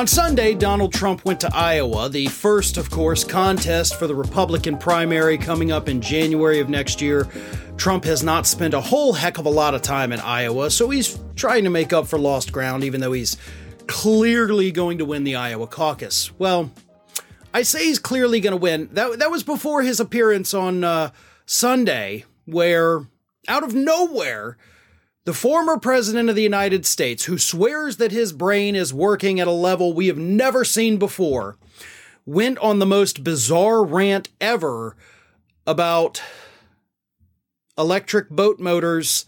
On Sunday, Donald Trump went to Iowa, the first, of course, contest for the Republican primary coming up in January of next year. Trump has not spent a whole heck of a lot of time in Iowa, so he's trying to make up for lost ground, even though he's clearly going to win the Iowa caucus. Well, I say he's clearly going to win. That, that was before his appearance on uh, Sunday, where out of nowhere, the former president of the United States, who swears that his brain is working at a level we have never seen before, went on the most bizarre rant ever about electric boat motors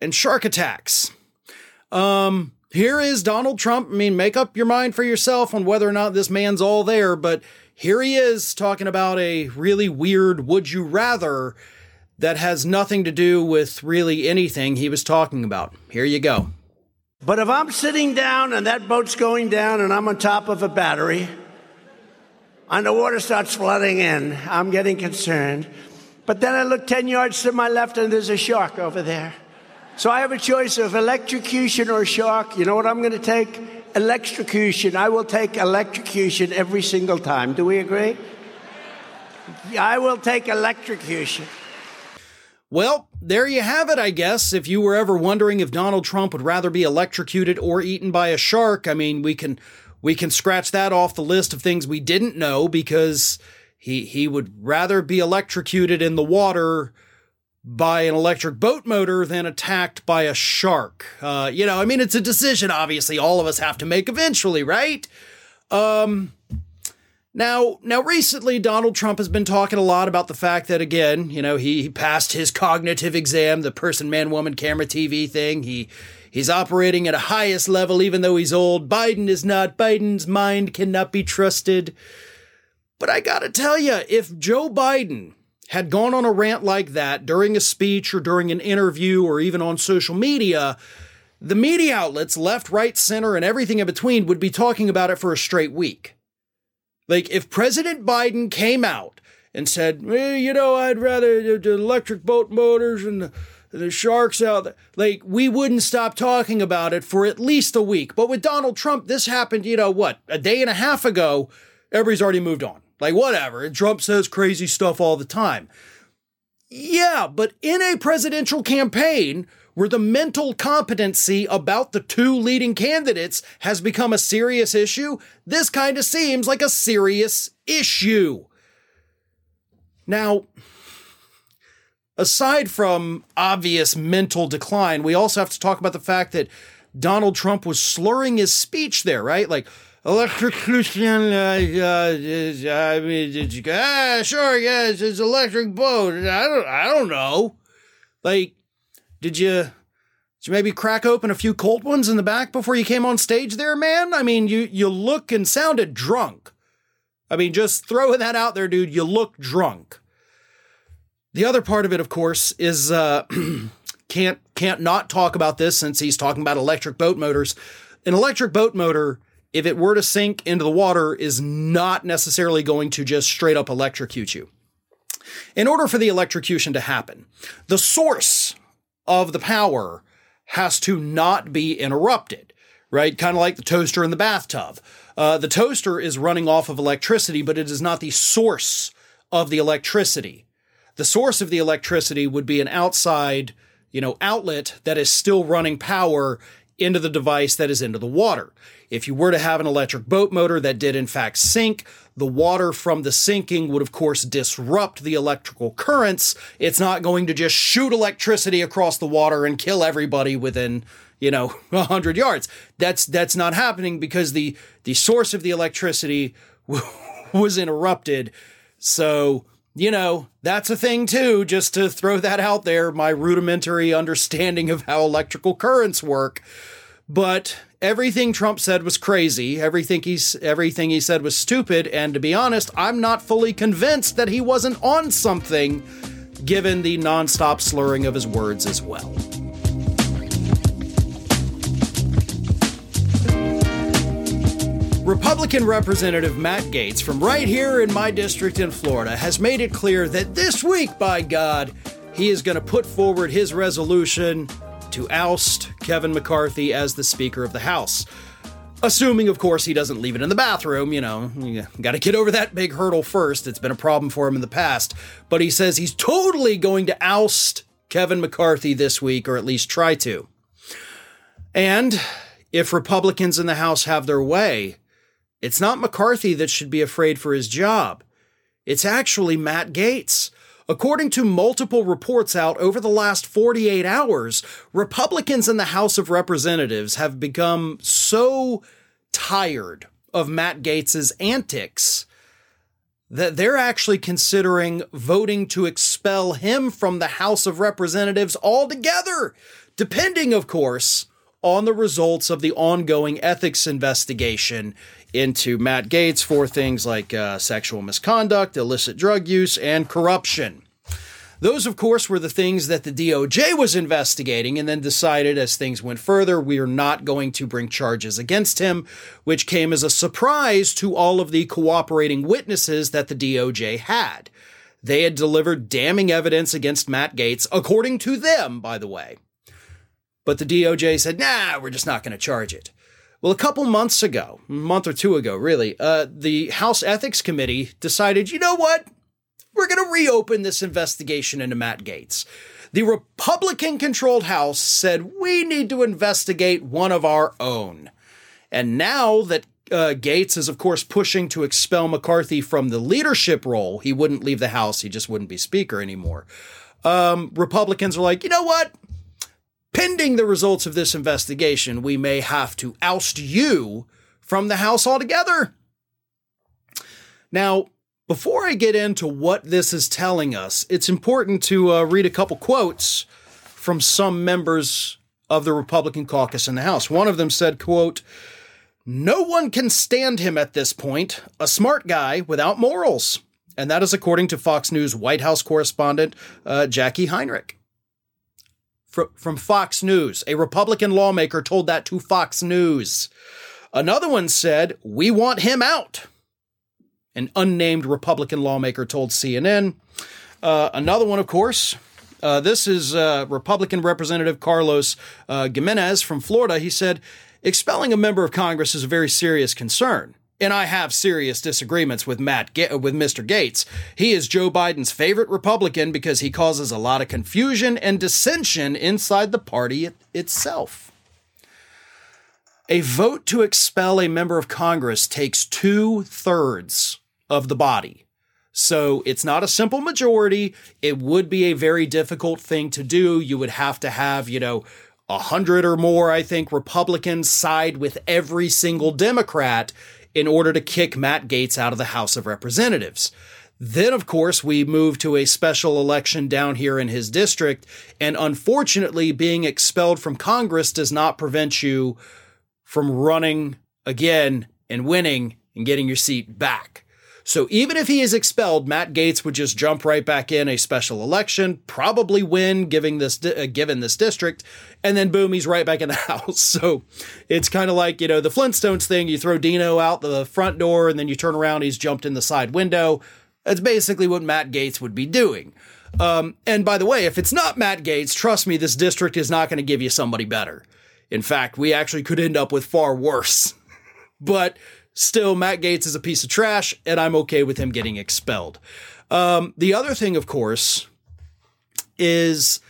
and shark attacks. Um, here is Donald Trump. I mean, make up your mind for yourself on whether or not this man's all there, but here he is talking about a really weird would you rather that has nothing to do with really anything he was talking about. Here you go. But if I'm sitting down and that boat's going down and I'm on top of a battery and the water starts flooding in, I'm getting concerned. But then I look 10 yards to my left and there's a shark over there. So I have a choice of electrocution or shark. You know what I'm going to take? Electrocution. I will take electrocution every single time. Do we agree? I will take electrocution. Well, there you have it, I guess. If you were ever wondering if Donald Trump would rather be electrocuted or eaten by a shark, I mean, we can we can scratch that off the list of things we didn't know because he he would rather be electrocuted in the water by an electric boat motor than attacked by a shark. Uh, you know, I mean, it's a decision. Obviously, all of us have to make eventually, right? Um, now, now recently Donald Trump has been talking a lot about the fact that again, you know, he, he passed his cognitive exam, the person man woman camera TV thing. He he's operating at a highest level even though he's old. Biden is not. Biden's mind cannot be trusted. But I got to tell you, if Joe Biden had gone on a rant like that during a speech or during an interview or even on social media, the media outlets, left, right, center, and everything in between would be talking about it for a straight week. Like, if President Biden came out and said, you know, I'd rather the electric boat motors and the, the sharks out there, like, we wouldn't stop talking about it for at least a week. But with Donald Trump, this happened, you know, what, a day and a half ago, everybody's already moved on. Like, whatever. Trump says crazy stuff all the time. Yeah, but in a presidential campaign, where the mental competency about the two leading candidates has become a serious issue, this kind of seems like a serious issue. Now, aside from obvious mental decline, we also have to talk about the fact that Donald Trump was slurring his speech there, right? Like, electrocution, uh, uh, I mean, you, ah, sure, it's, it's electric boat. I don't, I don't know. Like, did you did you maybe crack open a few cold ones in the back before you came on stage there, man? I mean, you you look and sounded drunk. I mean, just throwing that out there, dude, you look drunk. The other part of it, of course, is uh, can't can't not talk about this since he's talking about electric boat motors. An electric boat motor, if it were to sink into the water, is not necessarily going to just straight up electrocute you. In order for the electrocution to happen, the source of the power has to not be interrupted, right? Kind of like the toaster in the bathtub. Uh, the toaster is running off of electricity, but it is not the source of the electricity. The source of the electricity would be an outside, you know, outlet that is still running power into the device that is into the water. If you were to have an electric boat motor that did in fact sink, the water from the sinking would of course disrupt the electrical currents. It's not going to just shoot electricity across the water and kill everybody within, you know, 100 yards. That's that's not happening because the the source of the electricity was interrupted. So, you know, that's a thing too, just to throw that out there, my rudimentary understanding of how electrical currents work. But everything Trump said was crazy. Everything he's everything he said was stupid. And to be honest, I'm not fully convinced that he wasn't on something, given the nonstop slurring of his words as well. Republican Representative Matt Gaetz from right here in my district in Florida has made it clear that this week, by God, he is going to put forward his resolution to oust Kevin McCarthy as the Speaker of the House. Assuming, of course, he doesn't leave it in the bathroom, you know, you got to get over that big hurdle first. It's been a problem for him in the past. But he says he's totally going to oust Kevin McCarthy this week, or at least try to. And if Republicans in the House have their way, it's not McCarthy that should be afraid for his job. It's actually Matt Gaetz. According to multiple reports out over the last 48 hours, Republicans in the House of Representatives have become so tired of Matt Gaetz's antics that they're actually considering voting to expel him from the House of Representatives altogether, depending, of course, on the results of the ongoing ethics investigation into Matt Gaetz for things like uh, sexual misconduct, illicit drug use, and corruption. Those, of course, were the things that the DOJ was investigating and then decided as things went further, we are not going to bring charges against him, which came as a surprise to all of the cooperating witnesses that the DOJ had. They had delivered damning evidence against Matt Gaetz, according to them, by the way. But the DOJ said, nah, we're just not going to charge it. Well, a couple months ago, a month or two ago, really, uh, the House Ethics Committee decided, you know what? We're going to reopen this investigation into Matt Gaetz. The Republican controlled House said, we need to investigate one of our own. And now that uh, Gaetz is, of course, pushing to expel McCarthy from the leadership role, he wouldn't leave the House, he just wouldn't be Speaker anymore. Um, Republicans are like, you know what? Pending the results of this investigation, we may have to oust you from the House altogether. Now, before I get into what this is telling us, it's important to uh, read a couple quotes from some members of the Republican caucus in the House. One of them said, quote, no one can stand him at this point, a smart guy without morals. And that is according to Fox News White House correspondent uh, Jackie Heinrich from Fox News. A Republican lawmaker told that to Fox News. Another one said, We want him out. An unnamed Republican lawmaker told CNN. Uh, another one, of course, uh, this is uh, Republican Representative Carlos uh, Gimenez from Florida. He said, Expelling a member of Congress is a very serious concern and I have serious disagreements with Matt with Mr. Gaetz. He is Joe Biden's favorite Republican because he causes a lot of confusion and dissension inside the party it, itself. A vote to expel a member of Congress takes two thirds of the body. So it's not a simple majority. It would be a very difficult thing to do. You would have to have, you know, a hundred or more, I think, Republicans side with every single Democrat in order to kick Matt Gaetz out of the House of Representatives. Then, of course, we move to a special election down here in his district. And unfortunately, being expelled from Congress does not prevent you from running again and winning and getting your seat back. So even if he is expelled, Matt Gaetz would just jump right back in a special election, probably win, giving this uh, given this district, and then boom, he's right back in the house. So it's kind of like you know the Flintstones thing: you throw Dino out the front door, and then you turn around, he's jumped in the side window. That's basically what Matt Gaetz would be doing. Um, and by the way, if it's not Matt Gaetz, trust me, this district is not going to give you somebody better. In fact, we actually could end up with far worse. but Still, Matt Gaetz is a piece of trash, and I'm okay with him getting expelled. Um, the other thing, of course, is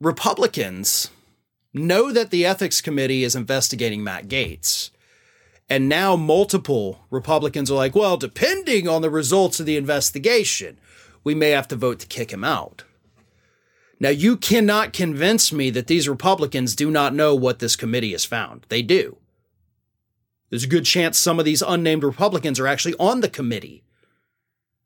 Republicans know that the ethics committee is investigating Matt Gaetz. And now multiple Republicans are like, well, depending on the results of the investigation, we may have to vote to kick him out. Now, you cannot convince me that these Republicans do not know what this committee has found. They do. There's a good chance some of these unnamed Republicans are actually on the committee.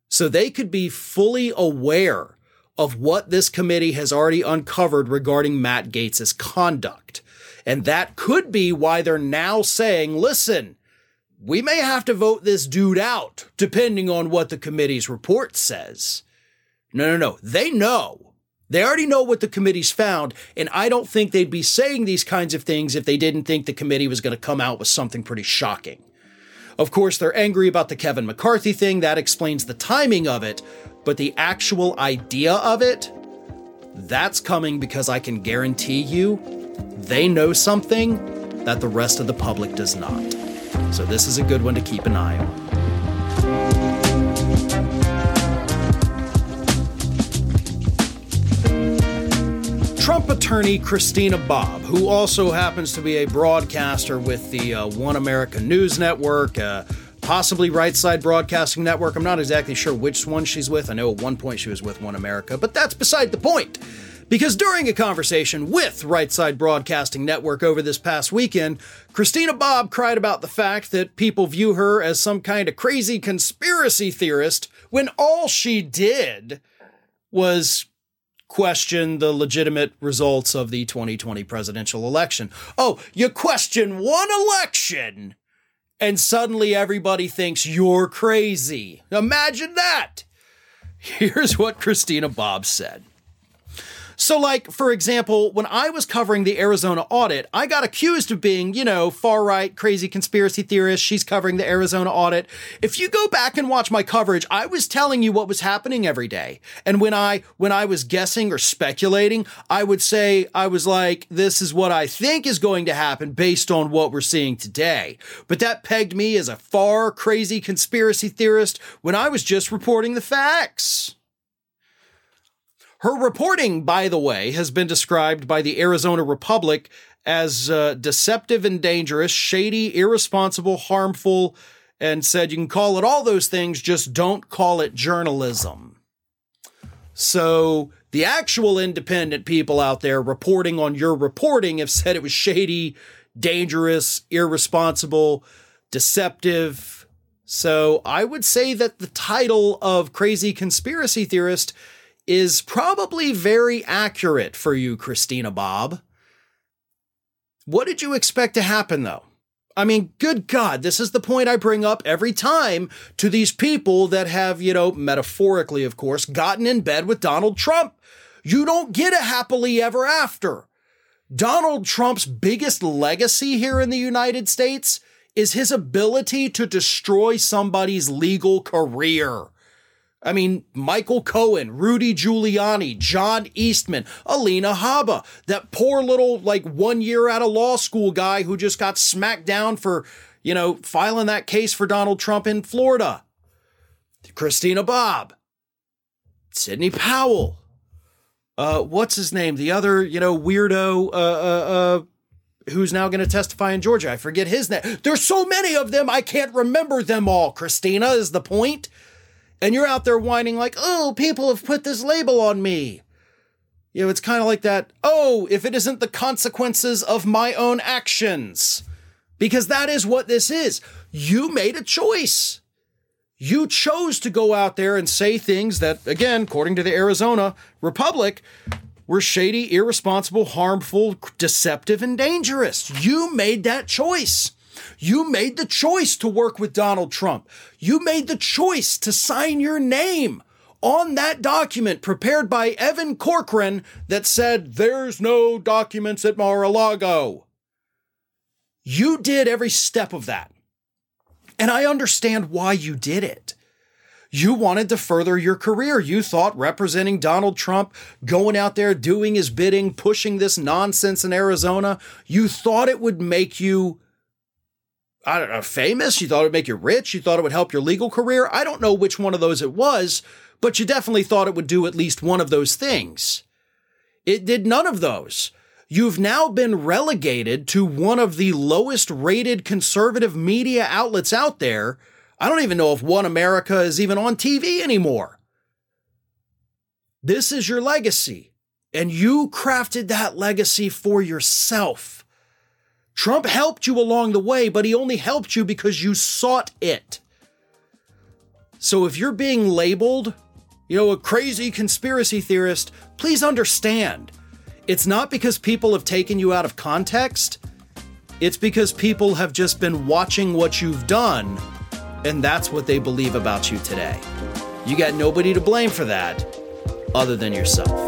So they could be fully aware of what this committee has already uncovered regarding Matt Gaetz's conduct. And that could be why they're now saying, listen, we may have to vote this dude out, depending on what the committee's report says. No, no, no. They know. They already know what the committee's found, and I don't think they'd be saying these kinds of things if they didn't think the committee was going to come out with something pretty shocking. Of course, they're angry about the Kevin McCarthy thing. That explains the timing of it, but the actual idea of it, that's coming because I can guarantee you they know something that the rest of the public does not. So, this is a good one to keep an eye on. Trump attorney Christina Bobb, who also happens to be a broadcaster with the uh, One America News Network, uh, possibly Right Side Broadcasting Network. I'm not exactly sure which one she's with. I know at one point she was with One America, but that's beside the point. Because during a conversation with Right Side Broadcasting Network over this past weekend, Christina Bobb cried about the fact that people view her as some kind of crazy conspiracy theorist when all she did was question the legitimate results of the 2020 presidential election. Oh, you question one election and suddenly everybody thinks you're crazy. Imagine that. Here's what Christina Bobb said. So, like, for example, when I was covering the Arizona audit, I got accused of being, you know, far right, crazy conspiracy theorist. She's covering the Arizona audit. If you go back and watch my coverage, I was telling you what was happening every day. And when I, when I was guessing or speculating, I would say, I was like, this is what I think is going to happen based on what we're seeing today. But that pegged me as a far crazy conspiracy theorist when I was just reporting the facts. Her reporting, by the way, has been described by the Arizona Republic as uh, deceptive and dangerous, shady, irresponsible, harmful, and said you can call it all those things, just don't call it journalism. So the actual independent people out there reporting on your reporting have said it was shady, dangerous, irresponsible, deceptive. So I would say that the title of crazy conspiracy theorist is probably very accurate for you, Christina Bobb. What did you expect to happen, though? I mean, good God, this is the point I bring up every time to these people that have, you know, metaphorically, of course, gotten in bed with Donald Trump. You don't get a happily ever after. Donald Trump's biggest legacy here in the United States is his ability to destroy somebody's legal career. I mean, Michael Cohen, Rudy Giuliani, John Eastman, Alina Habba, that poor little, like, one year out of law school guy who just got smacked down for, you know, filing that case for Donald Trump in Florida. Christina Bobb, Sidney Powell. Uh, what's his name? The other, you know, weirdo, uh, uh, uh, who's now going to testify in Georgia. I forget his name. There's so many of them, I can't remember them all. Christina is the point and you're out there whining like, oh, people have put this label on me. You know, it's kind of like that, oh, if it isn't the consequences of my own actions. Because that is what this is. You made a choice. You chose to go out there and say things that, again, according to the Arizona Republic, were shady, irresponsible, harmful, deceptive, and dangerous. You made that choice. You made the choice to work with Donald Trump. You made the choice to sign your name on that document prepared by Evan Corcoran that said, There's no documents at Mar a Lago. You did every step of that. And I understand why you did it. You wanted to further your career. You thought representing Donald Trump, going out there doing his bidding, pushing this nonsense in Arizona, you thought it would make you I don't know, famous. You thought it would make you rich. You thought it would help your legal career. I don't know which one of those it was, but you definitely thought it would do at least one of those things. It did none of those. You've now been relegated to one of the lowest rated conservative media outlets out there. I don't even know if One America is even on TV anymore. This is your legacy, and you crafted that legacy for yourself. Trump helped you along the way, but he only helped you because you sought it. So if you're being labeled, you know, a crazy conspiracy theorist, please understand. It's not because people have taken you out of context. It's because people have just been watching what you've done, and that's what they believe about you today. You got nobody to blame for that other than yourself.